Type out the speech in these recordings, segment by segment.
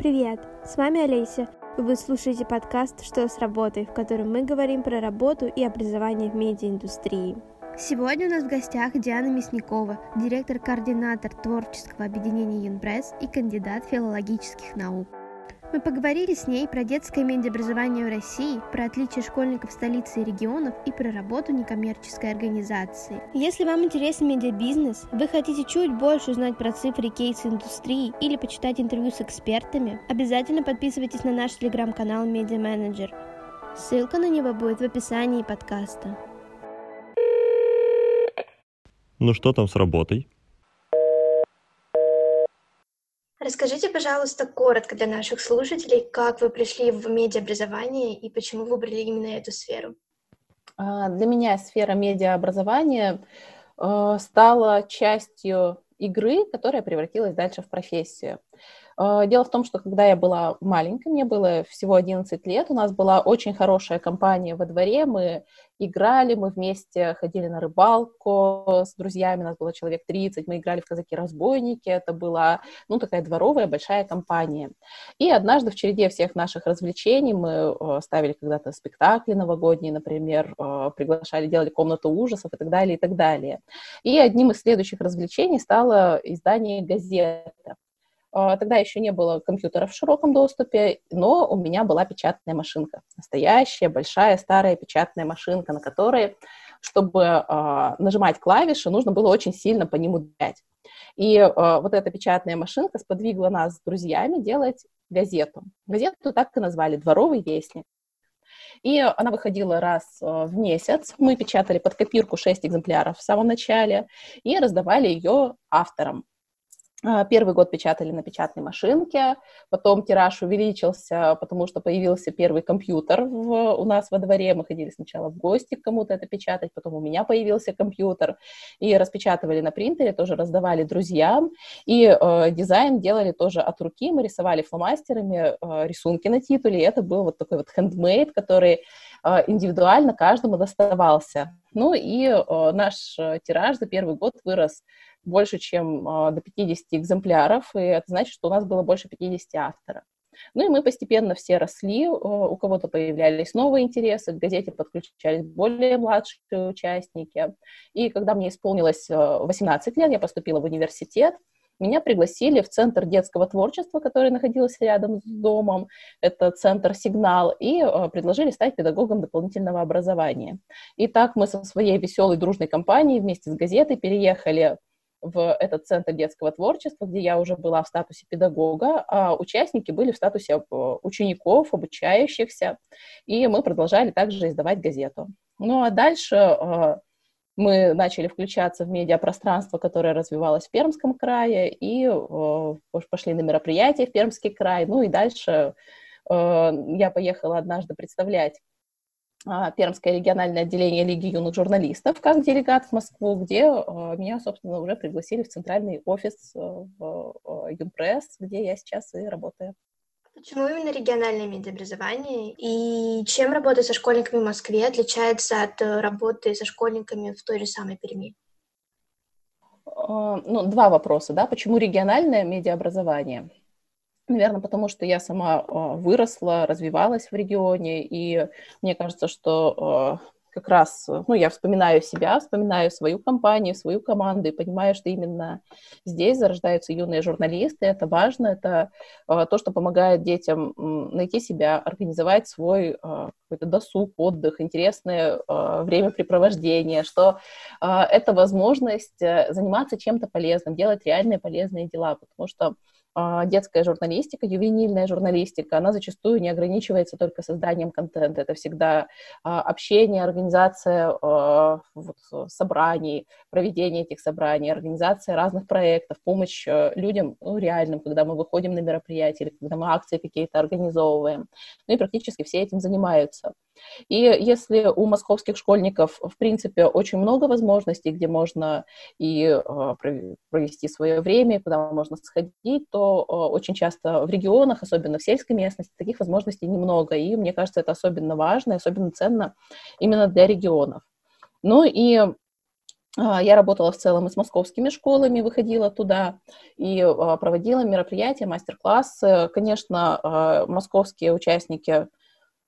Привет, с вами Олеся. Вы слушаете подкаст «Что с работой», в котором мы говорим про работу и образование в медиаиндустрии. Сегодня у нас в гостях Диана Мясникова, директор-координатор творческого объединения «Юнпресс» и кандидат филологических наук. Мы поговорили с ней про детское медиаобразование в России, про отличия школьников столицы и регионов и про работу некоммерческой организации. Если вам интересен медиабизнес, вы хотите чуть больше узнать про цифры кейсы индустрии или почитать интервью с экспертами, обязательно подписывайтесь на наш телеграм-канал Media Manager. Ссылка на него будет в описании подкаста. Ну что там с работой? Расскажите, пожалуйста, коротко для наших слушателей, как вы пришли в медиаобразование и почему выбрали именно эту сферу. А, для меня сфера медиаобразования э, стала частью игры, которая превратилась дальше в профессию. Э, дело в том, что когда я была маленькой, мне было всего 11 лет, у нас была очень хорошая компания во дворе, мы играли, мы вместе ходили на рыбалку с друзьями, у нас было человек 30, мы играли в казаки-разбойники, это была, ну, такая дворовая большая компания. И однажды в череде всех наших развлечений мы э, ставили когда-то спектакли новогодние, например, э, приглашали, делали комнату ужасов и так далее, и так далее. И одним из следующих развлечений стало издание газеты. А, тогда еще не было компьютеров в широком доступе, но у меня была печатная машинка. Настоящая, большая, старая печатная машинка, на которой, чтобы э, нажимать клавиши, нужно было очень сильно по ним ударять. И э, вот эта печатная машинка сподвигла нас с друзьями делать газету. Газету так и назвали «Дворовый вестник». И она выходила раз в месяц. Мы печатали под копирку 6 экземпляров в самом начале и раздавали ее авторам. А, первый год печатали на печатной машинке, потом тираж увеличился, потому что появился первый компьютер в, у нас во дворе. Мы ходили сначала в гости к кому-то это печатать, потом у меня появился компьютер. И распечатывали на принтере, тоже раздавали друзьям. И э, дизайн делали тоже от руки. Мы рисовали фломастерами э, рисунки на титуле. И это был вот такой вот handmade, который э, индивидуально каждому доставался. Ну и э, наш тираж за первый год вырос больше, чем э, до 50 экземпляров, и это значит, что у нас было больше 50 авторов. Ну и мы постепенно все росли, у кого-то появлялись новые интересы, к газете подключались более младшие участники. И когда мне исполнилось 18 лет, я поступила в университет, меня пригласили в Центр детского творчества, который находился рядом с домом, это Центр «Сигнал», и предложили стать педагогом дополнительного образования. И так мы со своей веселой дружной компанией вместе с газетой переехали в этот центр детского творчества, где я уже была в статусе педагога, а участники были в статусе э, учеников, обучающихся, и мы продолжали также издавать газету. Ну а дальше э, мы начали включаться в медиапространство, которое развивалось в Пермском крае, и э, пошли на мероприятия в Пермский край, ну и дальше я поехала однажды представлять Пермское региональное отделение Лиги юных журналистов как делегат в Москву, где а, меня, собственно, уже пригласили в центральный офис э, в э, Юнпресс, где я сейчас и работаю. Почему именно региональное медиаобразование? И чем работа со школьниками в Москве отличается от э, работы со школьниками в той же самой Перми? А, ну, два вопроса, да. Почему региональное медиаобразование? Наверное, потому что я сама а, выросла, развивалась в регионе, и мне кажется, что а, как раз, ну, я вспоминаю себя, вспоминаю свою компанию, свою команду и понимаю, что именно здесь зарождаются юные журналисты. Это важно, это э, то, что помогает детям найти себя, организовать свой э, какой-то досуг, отдых, интересное э, времяпрепровождение, что э, это возможность заниматься чем-то полезным, делать реальные полезные дела, потому что а, детская журналистика, ювенильная журналистика, она зачастую не ограничивается только созданием контента. Это всегда а, общение, организация а, вот, собраний, проведение этих собраний, организация разных проектов, помощь людям ну, реальным, когда мы выходим на мероприятия или когда мы акции какие-то организовываем. Ну и практически все этим занимаются. И если у московских школьников, в принципе, очень много возможностей, где можно и э, провести свое время, куда можно сходить, то э, очень часто в регионах, особенно в сельской местности, таких возможностей немного. И мне кажется, это особенно важно и особенно ценно именно для регионов. Ну и а, я работала в целом и с московскими школами, выходила туда и а, проводила мероприятия, мастер-классы. Конечно, а, московские участники,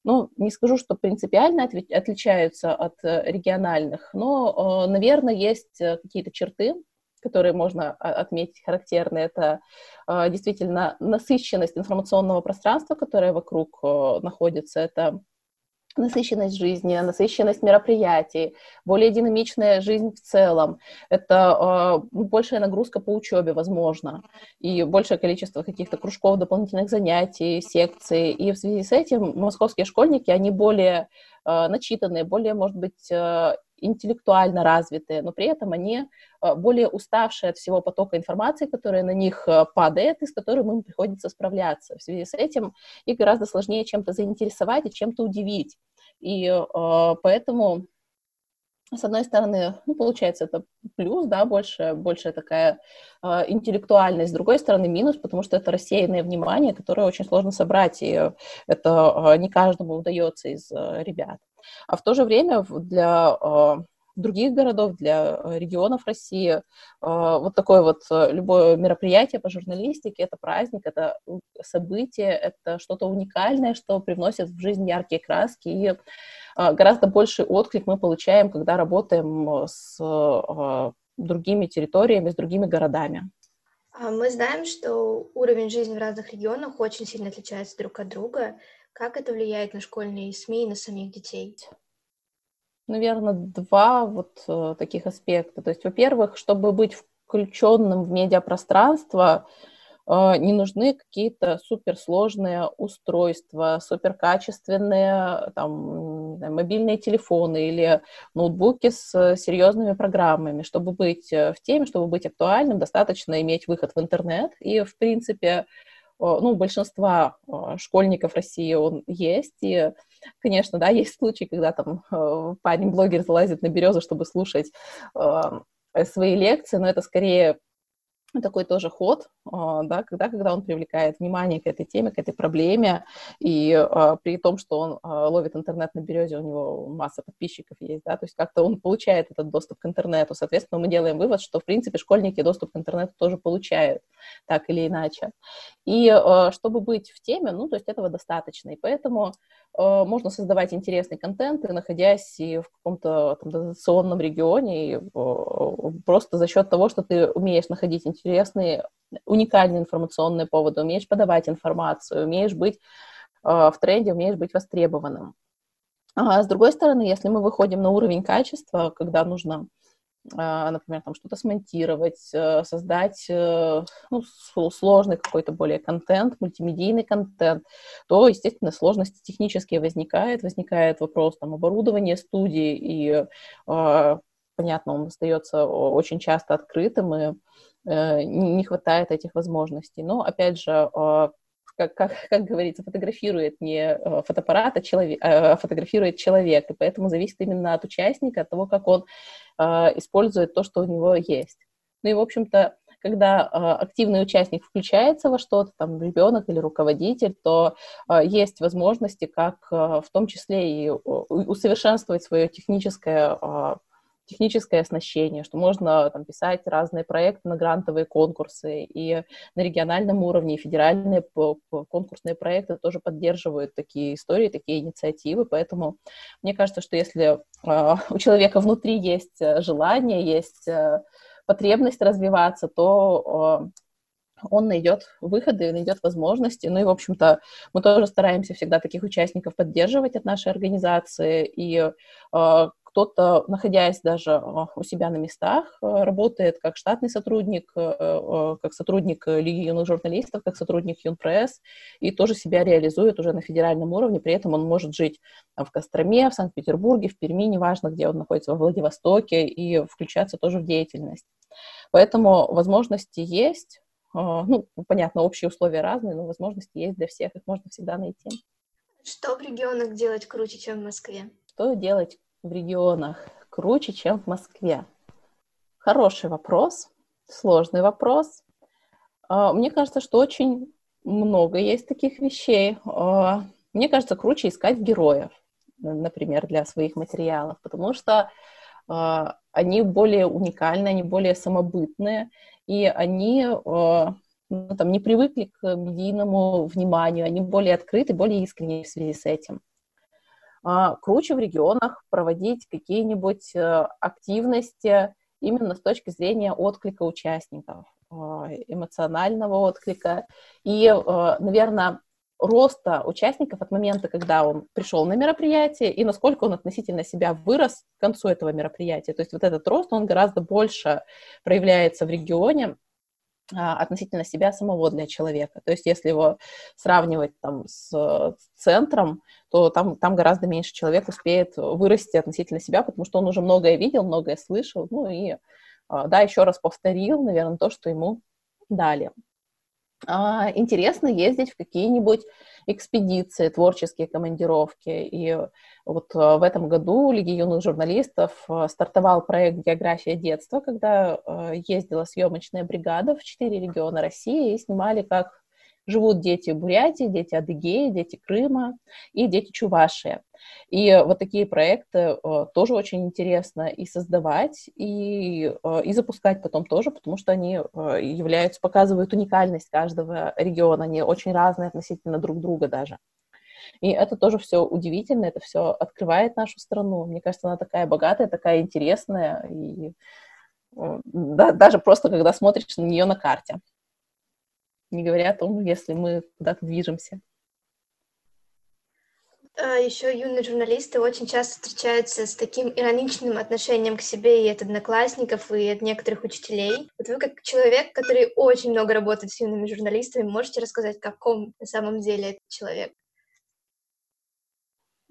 ну, не скажу, что принципиально отличаются от э, региональных, но, наверное, есть э, какие-то черты, которые можно отметить характерные. Это действительно насыщенность информационного пространства, которое вокруг э, находится. Это насыщенность жизни, насыщенность мероприятий, более динамичная жизнь в целом. Это э, большая нагрузка по учебе, возможно, и большее количество каких-то кружков, дополнительных занятий, секций. И в связи с этим московские школьники, они более э, начитанные, более, может быть, э, интеллектуально развитые, но при этом они э, более уставшие от всего потока информации, которая на них э, падает и с которым им приходится справляться. В связи с этим их гораздо сложнее чем-то заинтересовать и чем-то удивить. И э, поэтому с одной стороны, ну, получается, это плюс, да, больше, больше такая э, интеллектуальность, с другой стороны, минус, потому что это рассеянное внимание, которое очень сложно собрать, и это э, не каждому удается из э, ребят. А в то же время для э, других городов, для регионов России. Вот такое вот любое мероприятие по журналистике, это праздник, это событие, это что-то уникальное, что привносит в жизнь яркие краски и а, гораздо больший отклик мы получаем, когда работаем с а, другими территориями, с другими городами. А, мы знаем, что уровень жизни в разных регионах очень сильно отличается друг от друга. Как это влияет на школьные СМИ и на самих детей? Наверное, два вот э, таких аспекта. То есть, во-первых, чтобы быть включенным в медиапространство, а, не нужны какие-то суперсложные устройства, суперкачественные там, мобильные телефоны или ноутбуки с серьезными программами. Чтобы быть э, в теме, чтобы быть актуальным, достаточно иметь выход в интернет. И, в принципе, ну, у большинства школьников России он есть, и, конечно, да, есть случаи, когда там э, парень-блогер залазит на березу, чтобы слушать свои лекции, но это скорее такой тоже ход, а, да, когда, когда он привлекает внимание к этой теме, к этой проблеме, и а, при том, что он а, ловит интернет на березе, у него масса подписчиков есть, да, то есть как-то он получает этот доступ к интернету, соответственно, мы делаем вывод, что, в принципе, школьники доступ к интернету тоже получают, так или иначе. И чтобы быть в теме, ну, то есть этого достаточно, и поэтому можно создавать интересный контент, находясь и в каком-то там, дотационном регионе, и просто за счет того, что ты умеешь находить интересные, уникальные информационные поводы, умеешь подавать информацию, умеешь быть э, в тренде, умеешь быть востребованным. А с другой стороны, если мы выходим на уровень качества, когда нужно например, там что-то смонтировать, э, создать э, ну, сложный какой-то более контент, мультимедийный контент, то, естественно, сложности технические возникают, возникает вопрос там оборудования студии, и, а, понятно, он остается очень часто открытым, и э, не хватает этих возможностей. Но, опять же, а, как, как, как говорится, фотографирует не фотоаппарат, а, человек, а фотографирует человек, и поэтому зависит именно от участника, от того, как он а, использует то, что у него есть. Ну и, в общем-то, когда а, активный участник включается во что-то, там, ребенок или руководитель, то а, есть возможности, как в том числе и усовершенствовать свое техническое техническое оснащение, что можно там, писать разные проекты на грантовые конкурсы, и на региональном уровне, и федеральные конкурсные проекты тоже поддерживают такие истории, такие инициативы, поэтому мне кажется, что если э, у человека внутри есть э, желание, есть э, потребность развиваться, то э, он найдет выходы, найдет возможности. Ну и, в общем-то, мы тоже стараемся всегда таких участников поддерживать от нашей организации. И э, кто-то, находясь даже а, у себя на местах, э, работает как штатный сотрудник, э, э, как сотрудник Лиги юных журналистов, как сотрудник Юнпресс, и тоже себя реализует уже на федеральном уровне, при этом он может жить в Костроме, в Санкт-Петербурге, в Перми, неважно, где он находится, во Владивостоке, и включаться тоже в деятельность. Поэтому возможности есть, ну, понятно, общие условия разные, но возможности есть для всех, их можно всегда найти. Что в регионах делать круче, чем в Москве? Что делать в регионах круче, чем в Москве? Хороший вопрос, сложный вопрос. А, мне кажется, что очень много есть таких вещей. А, мне кажется, круче искать героев, например, для своих материалов, потому что а, они более уникальны, они более самобытные, и они ну, там, не привыкли к медийному вниманию, они более открыты, более искренние в связи с этим. А, круче в регионах проводить какие-нибудь э, активности именно с точки зрения отклика участников, а, эмоционального отклика и, э, наверное, роста участников от момента, когда он пришел на мероприятие, и насколько он относительно себя вырос к концу этого мероприятия. То есть вот этот рост, он гораздо больше проявляется в регионе, относительно себя самого для человека. То есть если его сравнивать там с центром, то там, там гораздо меньше человек успеет вырасти относительно себя, потому что он уже многое видел, многое слышал, ну и, а, да, еще раз повторил, наверное, то, что ему дали. А, интересно ездить в какие-нибудь экспедиции, творческие командировки. И вот э, в этом году Лиги юных журналистов э, стартовал проект «География детства», когда ездила съемочная бригада в четыре региона России и снимали, как живут дети Бурятии, дети Адыгеи, дети Крыма и дети Чувашии. И вот такие проекты э, тоже очень интересно и создавать, и, э, и запускать потом тоже, потому что они э, являются, показывают уникальность каждого региона, они очень разные относительно друг друга даже. И это тоже все удивительно, это все открывает нашу страну. Мне кажется, она такая богатая, такая интересная, и да, даже просто когда смотришь на нее на карте не говоря о том, если мы куда-то движемся. А еще юные журналисты очень часто встречаются с таким ироничным отношением к себе и от одноклассников, и от некоторых учителей. Вот вы, как человек, который очень много работает с юными журналистами, можете рассказать, каком на самом деле этот человек?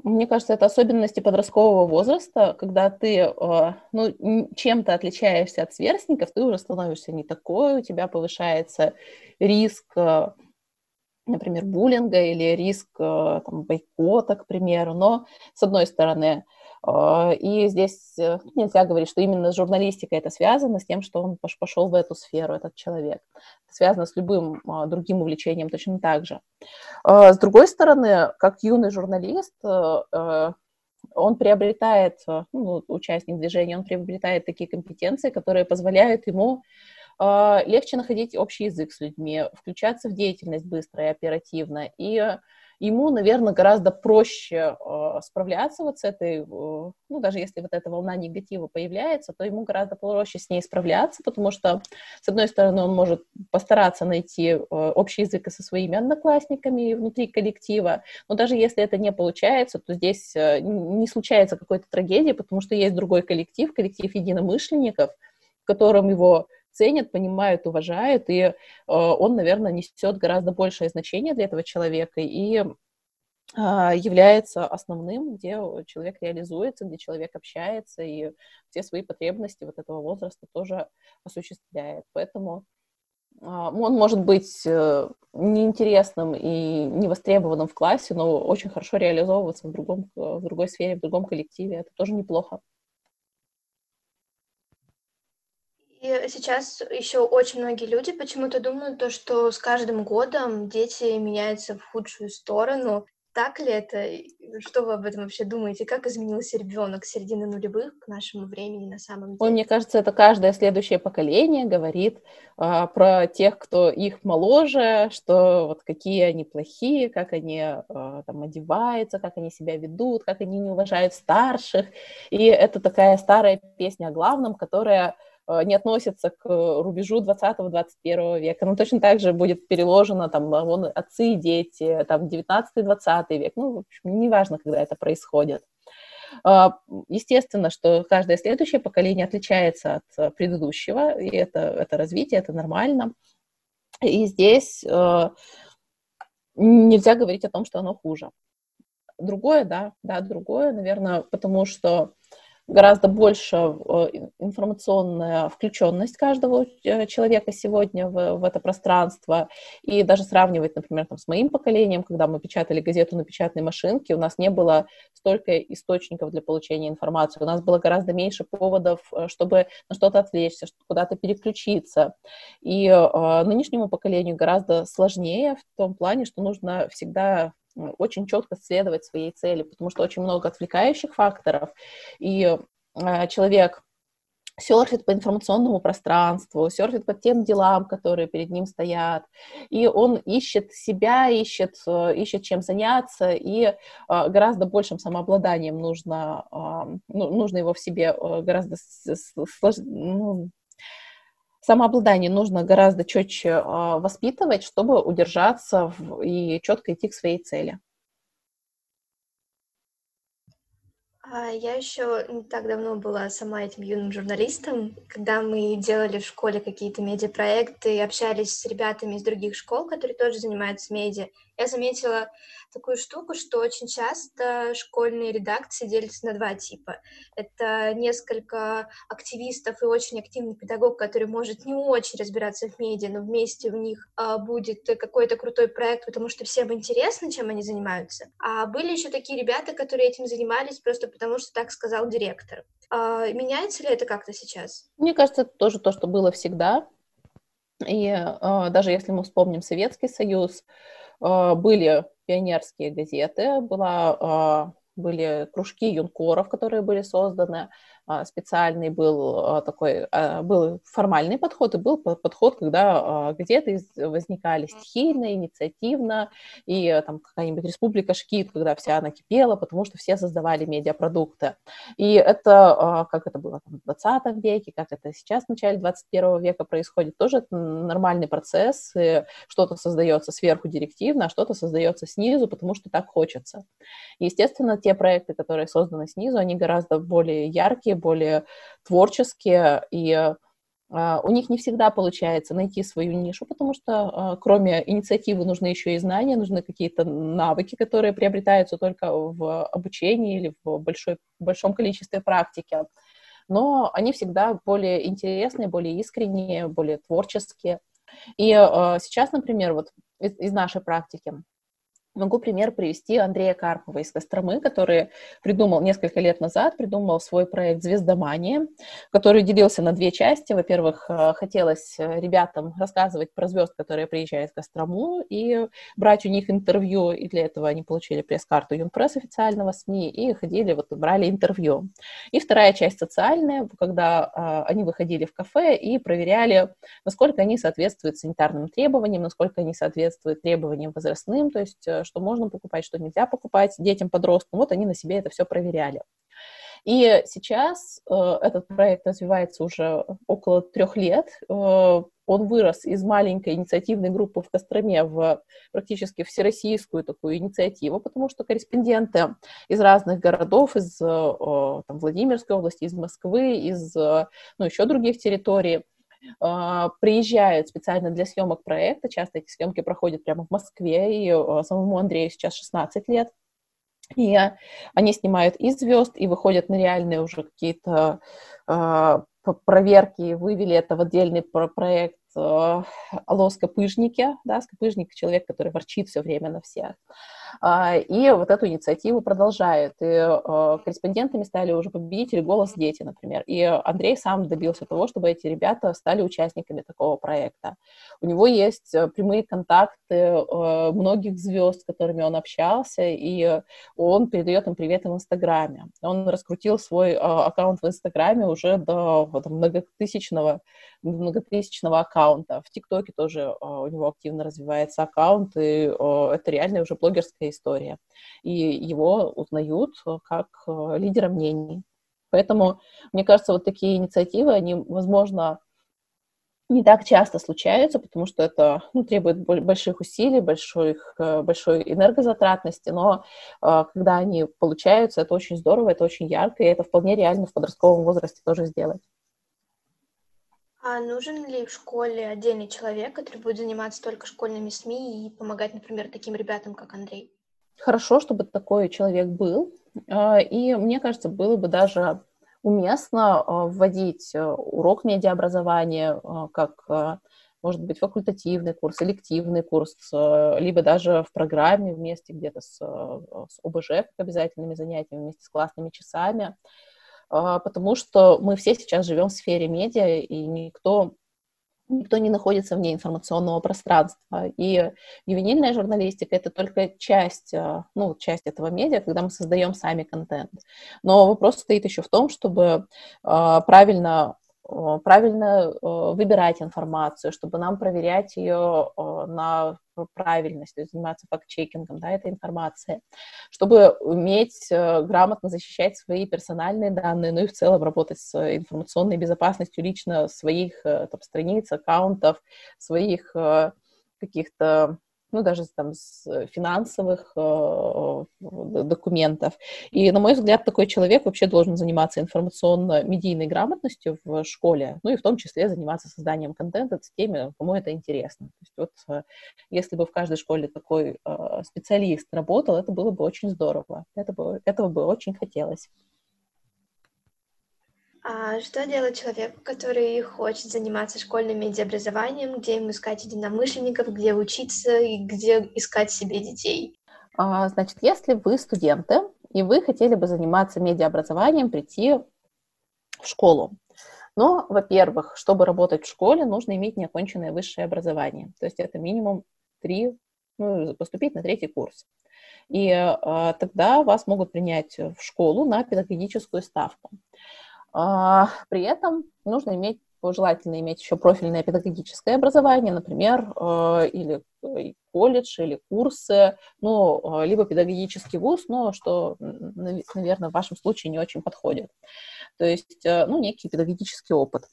Мне кажется, это особенности подросткового возраста, когда ты э, ну, чем-то отличаешься от сверстников, ты уже становишься не такой, у тебя повышается риск, э, например, буллинга или риск э, там, бойкота, к примеру. Но, с одной стороны, а, и здесь э, нельзя говорить, что именно с журналистикой это связано, с тем, что он пошел в эту сферу, этот человек. Связано с любым а, другим увлечением точно так же. А, с другой стороны, как юный журналист, э, э, он приобретает, ну, участник движения, он приобретает такие компетенции, которые позволяют ему легче находить общий язык с людьми, включаться в деятельность быстро и оперативно, и ему, наверное, гораздо проще э, справляться вот с этой, э, ну, даже если вот эта волна негатива появляется, то ему гораздо проще с ней справляться, потому что, с одной стороны, он может постараться найти э, общий язык со своими одноклассниками внутри коллектива, но даже если это не получается, то здесь э, не случается какой-то трагедии, потому что есть другой коллектив, коллектив единомышленников, в котором его ценят, понимают, уважают, и э, он, наверное, несет гораздо большее значение для этого человека и а, является основным, где человек реализуется, где человек общается и все свои потребности вот этого возраста тоже осуществляет. Поэтому а, он может быть э, неинтересным и невостребованным в классе, но очень хорошо реализовываться в, другом, в другой сфере, в другом коллективе. Это тоже неплохо. И сейчас еще очень многие люди почему-то думают, то, что с каждым годом дети меняются в худшую сторону. Так ли это? Что вы об этом вообще думаете? Как изменился ребенок с середины нулевых к нашему времени на самом деле? Ой, мне кажется, это каждое следующее поколение говорит а, про тех, кто их моложе, что вот какие они плохие, как они а, там одеваются, как они себя ведут, как они не уважают старших. И это такая старая песня о главном, которая не относится к рубежу 20-21 века. Ну, точно так же будет переложено там вон, отцы и дети, там 19-20 век. Ну, в общем, неважно, когда это происходит. А, естественно, что каждое следующее поколение отличается от э, предыдущего, и это, это развитие, это нормально. И здесь э, нельзя говорить о том, что оно хуже. Другое, да, да, другое, наверное, потому что гораздо больше э, информационная включенность каждого э, человека сегодня в, в это пространство. И даже сравнивать, например, там, с моим поколением, когда мы печатали газету на печатной машинке, у нас не было столько источников для получения информации, у нас было гораздо меньше поводов, э, чтобы на что-то отвлечься, куда-то переключиться. И э, нынешнему поколению гораздо сложнее в том плане, что нужно всегда очень четко следовать своей цели, потому что очень много отвлекающих факторов, и э, человек серфит по информационному пространству, серфит по тем делам, которые перед ним стоят, и он ищет себя, ищет, э, ищет чем заняться, и э, гораздо большим самообладанием нужно, ну, нужно его в себе гораздо ну, самообладание нужно гораздо четче воспитывать, чтобы удержаться и четко идти к своей цели. А, я еще не так давно была сама этим юным журналистом, когда мы делали в школе какие-то медиапроекты, общались с ребятами из других школ, которые тоже занимаются медиа. Я заметила такую штуку, что очень часто школьные редакции делятся на два типа. Это несколько активистов и очень активный педагог, который может не очень разбираться в медиа, но вместе у них а, будет какой-то крутой проект, потому что всем интересно, чем они занимаются. А были еще такие ребята, которые этим занимались просто потому, что так сказал директор. А, меняется ли это как-то сейчас? Мне кажется, это тоже то, что было всегда. И э, даже если мы вспомним Советский Союз, были пионерские газеты, была, были кружки юнкоров, которые были созданы, а, специальный был а, такой, а, был формальный подход и был подход, когда газеты возникали стихийно, инициативно, и там какая-нибудь республика Шкит, когда вся накипела, потому что все создавали медиапродукты. И это, как это было в 20 веке, как это сейчас в начале 21 века происходит, тоже нормальный процесс, что-то создается сверху директивно, а что-то создается снизу, потому что так хочется. И, естественно, те проекты, которые созданы снизу, они гораздо более яркие, более творческие, и а, у них не всегда получается найти свою нишу, потому что а, кроме инициативы нужны еще и знания, нужны какие-то навыки, которые приобретаются только в обучении или в большой, большом количестве практики. Но они всегда более интересные, более искренние, более творческие. И а, сейчас, например, вот из, из нашей практики Могу пример привести Андрея Карпова из Костромы, который придумал несколько лет назад, придумал свой проект «Звездомания», который делился на две части. Во-первых, э, хотелось э, ребятам рассказывать про звезд, которые приезжают в Кострому, и брать у них интервью, и для этого они получили пресс-карту Юнпресс официального СМИ, и ходили, вот, брали интервью. И вторая часть социальная, когда э, они выходили в кафе и проверяли, насколько они соответствуют санитарным требованиям, насколько они соответствуют требованиям возрастным, то есть что можно покупать, что нельзя покупать детям, подросткам. Вот они на себе это все проверяли. И сейчас э, этот проект развивается уже около трех лет. Э, он вырос из маленькой инициативной группы в Костроме в практически всероссийскую такую инициативу, потому что корреспонденты из разных городов, из э, там, Владимирской области, из Москвы, из ну, еще других территорий, приезжают специально для съемок проекта. Часто эти съемки проходят прямо в Москве, и а, самому Андрею сейчас 16 лет. И они снимают и звезд, и выходят на реальные уже какие-то э, проверки, вывели это в отдельный проект э, скопыжники, да, скопыжник — человек, который ворчит все время на всех. А, и вот эту инициативу продолжают. И э, корреспондентами стали уже победители «Голос дети», например. И Андрей сам добился того, чтобы эти ребята стали участниками такого проекта. У него есть э, прямые контакты э, многих звезд, с которыми он общался, и он передает им привет в Инстаграме. Он раскрутил свой аккаунт в Инстаграме уже до вот, многотысячного, многотысячного аккаунта. В ТикТоке тоже у него активно развивается аккаунт, и это реально уже блогерская близкая история. И его узнают э, как э, лидера мнений. Поэтому, мне кажется, вот такие инициативы, они, возможно, не так часто случаются, потому что это ну, требует больших усилий, большой, э, большой энергозатратности, но когда они получаются, это очень здорово, это очень ярко, и это вполне реально в подростковом возрасте тоже сделать. А нужен ли в школе отдельный человек, который будет заниматься только школьными СМИ и помогать, например, таким ребятам, как Андрей? Хорошо, чтобы такой человек был. А, и мне кажется, было бы даже уместно а, вводить а, урок медиаобразования как может быть, факультативный курс, элективный курс, либо даже в программе вместе где-то с, с ОБЖ, как обязательными занятиями, вместе с классными часами. А, потому что мы все сейчас живем в сфере медиа, и никто никто не находится вне информационного пространства. И ювенильная журналистика — это только часть, а, ну, часть этого медиа, когда мы создаем сами контент. Но вопрос стоит еще в том, чтобы а, правильно правильно выбирать информацию, чтобы нам проверять ее на правильность, то есть заниматься факт-чекингом да, этой информации, чтобы уметь грамотно защищать свои персональные данные, ну и в целом работать с информационной безопасностью лично своих там, страниц, аккаунтов, своих каких-то ну, даже там с финансовых э, документов. И, на мой взгляд, такой человек вообще должен заниматься информационно-медийной грамотностью в школе, ну и в том числе заниматься созданием контента с теми, кому это интересно. То есть вот э, если бы в каждой школе такой э, специалист работал, это было бы очень здорово. Это бы, этого бы очень хотелось. А что делать человеку, который хочет заниматься школьным медиаобразованием, где ему искать единомышленников, где учиться и где искать себе детей? А, значит, если вы студенты, и вы хотели бы заниматься медиаобразованием, прийти в школу, но, во-первых, чтобы работать в школе, нужно иметь неоконченное высшее образование. То есть это минимум три, ну, поступить на третий курс. И э, тогда вас могут принять в школу на педагогическую ставку. А, при этом нужно иметь, желательно иметь еще профильное педагогическое образование, например, э, или э, колледж, или курсы, ну, э, либо педагогический вуз, но что, наверное, в вашем случае не очень подходит. То есть, ну, некий педагогический опыт.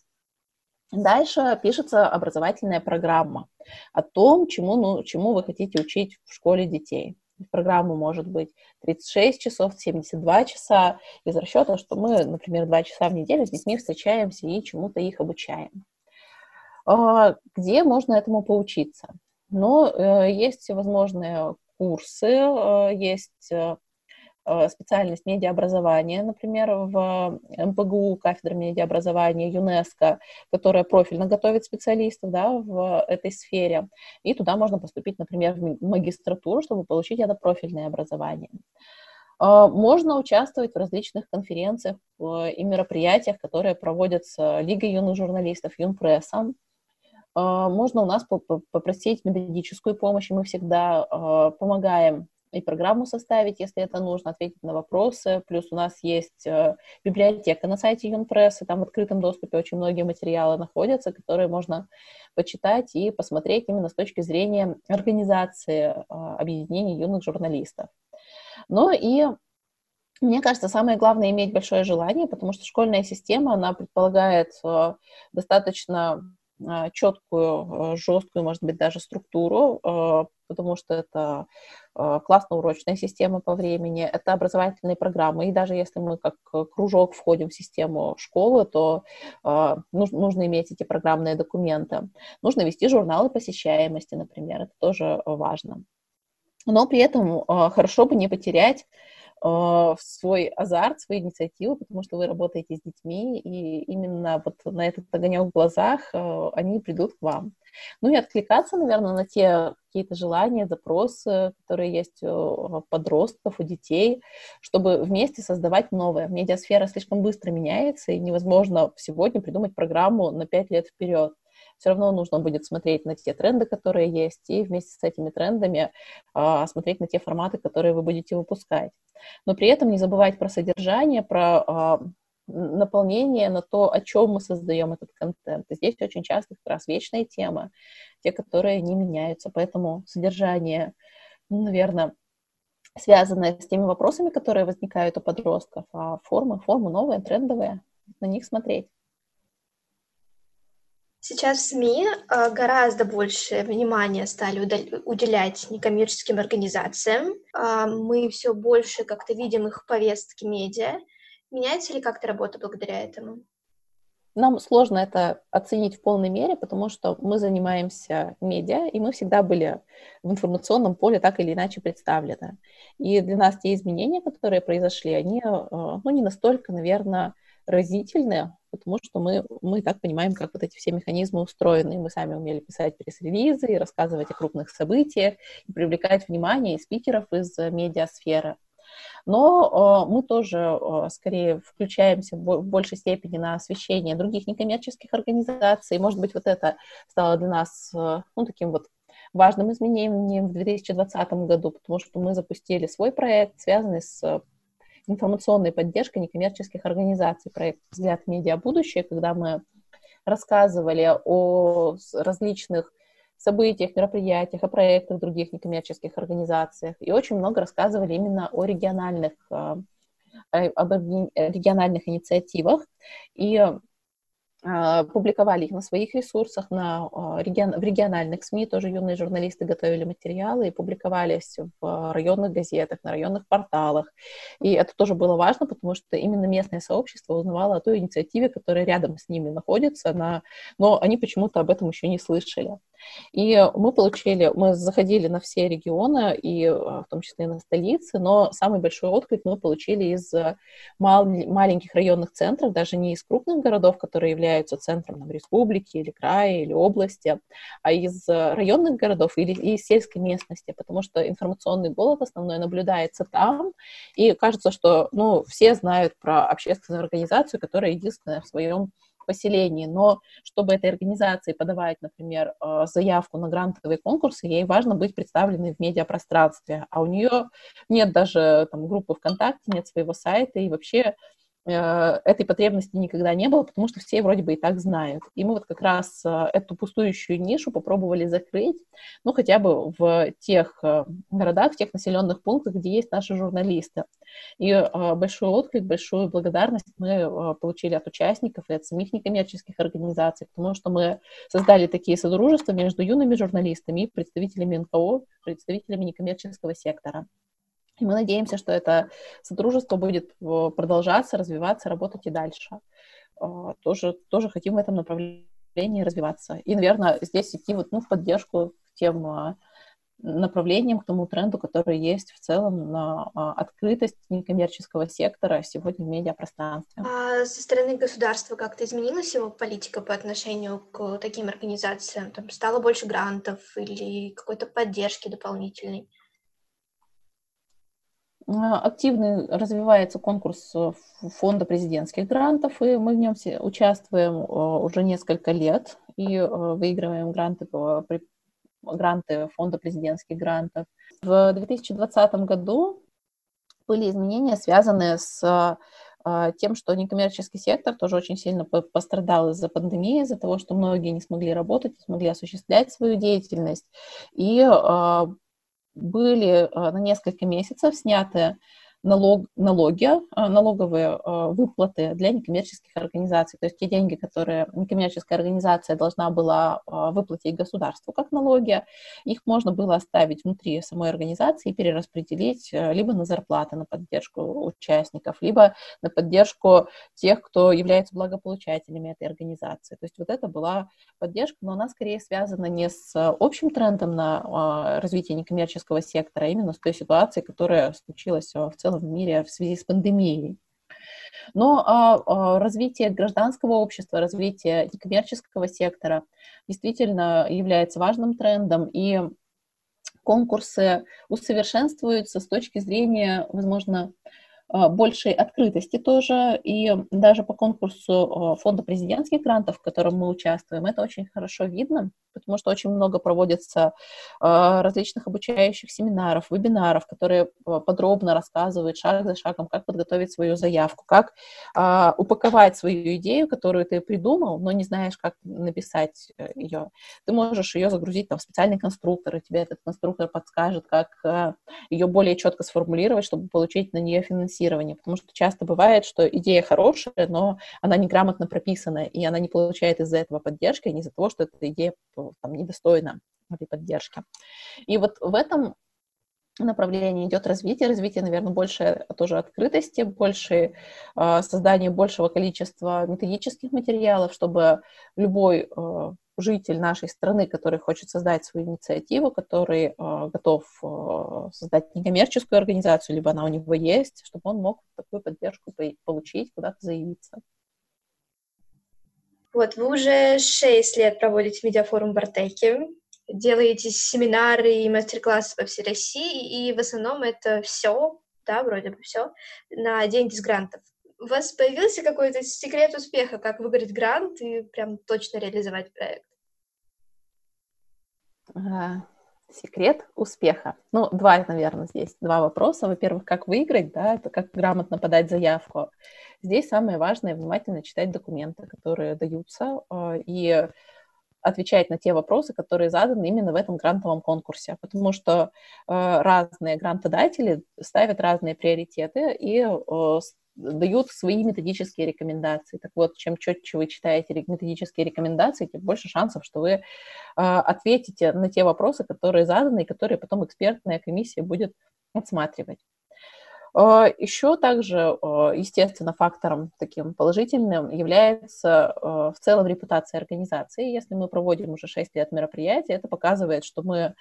Дальше пишется образовательная программа о том, чему, ну, чему вы хотите учить в школе детей программу может быть 36 часов, 72 часа, из расчета, что мы, например, 2 часа в неделю с детьми встречаемся и чему-то их обучаем. А, где можно этому поучиться? Ну, э, есть всевозможные курсы, э, есть Э, специальность медиаобразования, например, в МПГУ, кафедра медиаобразования ЮНЕСКО, которая профильно готовит специалистов да, в этой сфере. И туда можно поступить, например, в магистратуру, чтобы получить это профильное образование. Э, можно участвовать в различных конференциях и мероприятиях, которые проводятся Лигой юных журналистов, Юнпрессом. Э, можно у нас попросить методическую помощь, и мы всегда помогаем и программу составить, если это нужно, ответить на вопросы. Плюс у нас есть э, библиотека на сайте Юнпресс, и там в открытом доступе очень многие материалы находятся, которые можно почитать и посмотреть именно с точки зрения организации э, объединений юных журналистов. Ну и мне кажется, самое главное иметь большое желание, потому что школьная система, она предполагает э, достаточно четкую, жесткую, может быть, даже структуру, потому что это классно-урочная система по времени, это образовательные программы. И даже если мы как кружок входим в систему школы, то нужно, иметь эти программные документы. Нужно вести журналы посещаемости, например, это тоже важно. Но при этом хорошо бы не потерять в свой азарт, свою инициативу, потому что вы работаете с детьми, и именно вот на этот огонек в глазах они придут к вам. Ну и откликаться, наверное, на те какие-то желания, запросы, которые есть у подростков, у детей, чтобы вместе создавать новое. Медиасфера слишком быстро меняется, и невозможно сегодня придумать программу на пять лет вперед все равно нужно будет смотреть на те тренды, которые есть, и вместе с этими трендами а, смотреть на те форматы, которые вы будете выпускать. Но при этом не забывать про содержание, про а, наполнение на то, о чем мы создаем этот контент. И здесь очень часто как раз вечные темы, те, которые не меняются. Поэтому содержание, ну, наверное, связанное с теми вопросами, которые возникают у подростков, а формы, формы новые, трендовые, на них смотреть. Сейчас СМИ э, гораздо больше внимания стали уделять некоммерческим организациям. Э, мы все больше как-то видим их в повестке медиа. Меняется ли как-то работа благодаря этому? Нам сложно это оценить в полной мере, потому что мы занимаемся медиа, и мы всегда были в информационном поле так или иначе представлены. И для нас те изменения, которые произошли, они э, ну, не настолько, наверное, разительные, потому что мы, мы так понимаем, как вот эти все механизмы устроены. Мы сами умели писать пресс-релизы и рассказывать о крупных событиях, привлекать внимание спикеров из медиасферы. Но э, мы тоже э, скорее включаемся в большей степени на освещение других некоммерческих организаций. Может быть, вот это стало для нас э, ну, таким вот важным изменением в 2020 году, потому что мы запустили свой проект, связанный с информационной поддержкой некоммерческих организаций, проект «Взгляд медиа будущее», когда мы рассказывали о различных событиях, мероприятиях, о проектах других некоммерческих организациях. И очень много рассказывали именно о региональных, об региональных инициативах. И а, публиковали их на своих ресурсах, на, а, регион, в региональных СМИ, тоже юные журналисты готовили материалы и публиковались в районных газетах, на районных порталах. И это тоже было важно, потому что именно местное сообщество узнавало о той инициативе, которая рядом с ними находится, на, но они почему-то об этом еще не слышали. И мы получили, мы заходили на все регионы, и а, в том числе и на столицы, но самый большой отклик мы получили из мал- маленьких районных центров, даже не из крупных городов, которые являются центром там, республики или края или области, а из районных городов или из сельской местности, потому что информационный голод основной наблюдается там, и кажется, что ну, все знают про общественную организацию, которая единственная в своем поселении, но чтобы этой организации подавать, например, э, заявку на грантовые конкурсы, ей важно быть представленной в медиапространстве, а у нее нет даже там, группы ВКонтакте, нет своего сайта, и вообще этой потребности никогда не было, потому что все вроде бы и так знают. И мы вот как раз э, эту пустующую нишу попробовали закрыть, ну, хотя бы в тех э, городах, в тех населенных пунктах, где есть наши журналисты. И большой отклик, большую благодарность мы получили от участников и от самих некоммерческих организаций, потому что мы создали такие содружества между юными журналистами и представителями НКО, представителями некоммерческого сектора. И мы надеемся, что это сотрудничество будет э, продолжаться, развиваться, работать и дальше. Э, тоже, тоже хотим в этом направлении развиваться. И, наверное, здесь идти вот, ну, в поддержку тем э, направлениям, к тому тренду, который есть в целом на открытость некоммерческого сектора сегодня в медиапространстве. А со стороны государства как-то изменилась его политика по отношению к таким организациям? Там стало больше грантов или какой-то поддержки дополнительной? Активно развивается конкурс э, фонда президентских грантов, и мы в нем участвуем э, уже несколько лет и э, выигрываем гранты, гранты фонда президентских грантов. В 2020 году были изменения, связанные с тем, что некоммерческий сектор тоже очень сильно пострадал из-за пандемии, из-за того, что многие не смогли работать, не смогли осуществлять свою деятельность. И были а, на несколько месяцев сняты налог, налоги, а, налоговые а, выплаты для некоммерческих организаций. То есть те деньги, которые некоммерческая организация должна была а, выплатить государству как налоги, их можно было оставить внутри самой организации и перераспределить либо на зарплаты, на поддержку участников, либо на поддержку тех, кто является благополучателями этой организации. То есть вот это была поддержка, но она скорее связана не с общим трендом на развитие некоммерческого сектора, а именно с той ситуацией, которая случилась в целом целом мире в связи с пандемией. Но а, а, развитие гражданского общества, развитие некоммерческого сектора действительно является важным трендом, и конкурсы усовершенствуются с точки зрения, возможно, большей открытости тоже, и даже по конкурсу фонда президентских грантов, в котором мы участвуем, это очень хорошо видно, потому что очень много проводится а, различных обучающих семинаров, вебинаров, которые подробно рассказывают шаг за шагом, как подготовить свою заявку, как упаковать свою идею, которую ты придумал, но не знаешь, как написать э, ее. Ты можешь ее загрузить там, в специальный конструктор, и тебе этот конструктор подскажет, как ее более четко сформулировать, чтобы получить на нее финансирование. Потому что часто бывает, что идея хорошая, но она неграмотно прописана, и она не получает из-за этого поддержки, а не из-за того, что эта идея там, недостойна этой поддержки. И вот в этом направлении идет развитие. Развитие, наверное, больше тоже открытости, больше э, создание большего количества методических материалов, чтобы любой э, житель нашей страны, который хочет создать свою инициативу, который э, готов э, создать некоммерческую организацию, либо она у него есть, чтобы он мог такую поддержку получить, куда-то заявиться. Вот, вы уже шесть лет проводите медиафорум в делаете семинары и мастер-классы по всей России, и в основном это все, да, вроде бы все, на деньги с грантов. У вас появился какой-то секрет успеха, как выиграть грант и прям точно реализовать проект? Секрет успеха? Ну, два, наверное, здесь, два вопроса. Во-первых, как выиграть, да, это как грамотно подать заявку. Здесь самое важное внимательно читать документы, которые даются, э, и отвечать на те вопросы, которые заданы именно в этом грантовом конкурсе, потому что э, разные грантодатели ставят разные приоритеты и э, дают свои методические рекомендации. Так вот, чем четче вы читаете методические рекомендации, тем больше шансов, что вы э, ответите на те вопросы, которые заданы, и которые потом экспертная комиссия будет отсматривать. А, Еще также, а, естественно, фактором таким положительным является в целом репутация организации. Если мы проводим уже 6 лет мероприятия, это показывает, что мы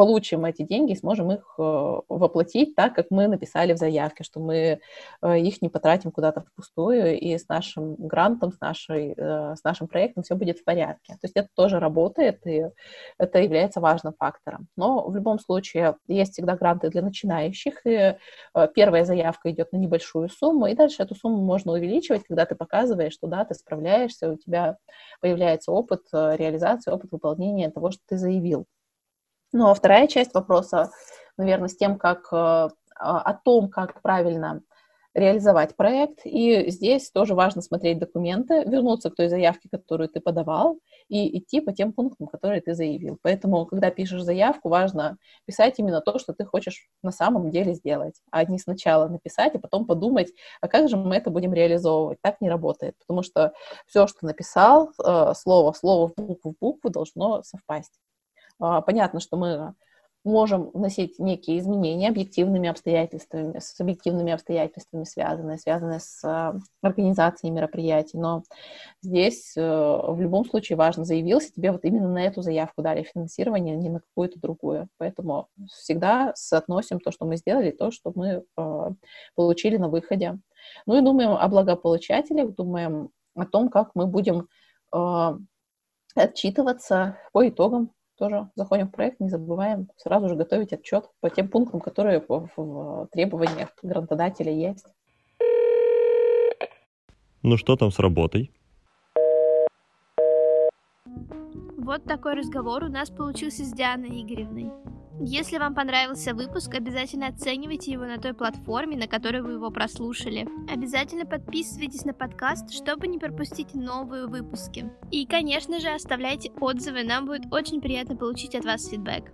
получим эти деньги и сможем их э, воплотить так, как мы написали в заявке, что мы э, их не потратим куда-то впустую, и с нашим грантом, с, нашей, э, с нашим проектом все будет в порядке. То есть это тоже работает, и это является важным фактором. Но в любом случае есть всегда гранты для начинающих, и первая заявка идет на небольшую сумму, и дальше эту сумму можно увеличивать, когда ты показываешь, что да, ты справляешься, у тебя появляется опыт реализации, опыт выполнения того, что ты заявил. Ну, а вторая часть вопроса, наверное, с тем, как э, а, о том, как правильно реализовать проект. И здесь тоже важно смотреть документы, вернуться к той заявке, которую ты подавал, и идти по тем пунктам, которые ты заявил. Поэтому, когда пишешь заявку, важно писать именно то, что ты хочешь на самом деле сделать, а не сначала написать, а потом подумать, а как же мы это будем реализовывать. Так не работает, потому что все, что написал, э, слово в слово, в букву в букву должно совпасть. А, понятно, что мы можем вносить некие изменения объективными обстоятельствами, с объективными обстоятельствами связанные, связанные с а, организацией мероприятий, но здесь э, в любом случае важно, заявился, тебе вот именно на эту заявку дали финансирование, не на какую-то другую. Поэтому всегда соотносим то, что мы сделали, то, что мы а, получили на выходе. Ну и думаем о благополучателях, думаем о том, как мы будем отчитываться по итогам тоже заходим в проект, не забываем сразу же готовить отчет по тем пунктам, которые в, в требованиях грантодателя есть. Ну что там с работой? Вот такой разговор у нас получился с Дианой Игоревной. Если вам понравился выпуск, обязательно оценивайте его на той платформе, на которой вы его прослушали. Обязательно подписывайтесь на подкаст, чтобы не пропустить новые выпуски. И, конечно же, оставляйте отзывы, нам будет очень приятно получить от вас фидбэк.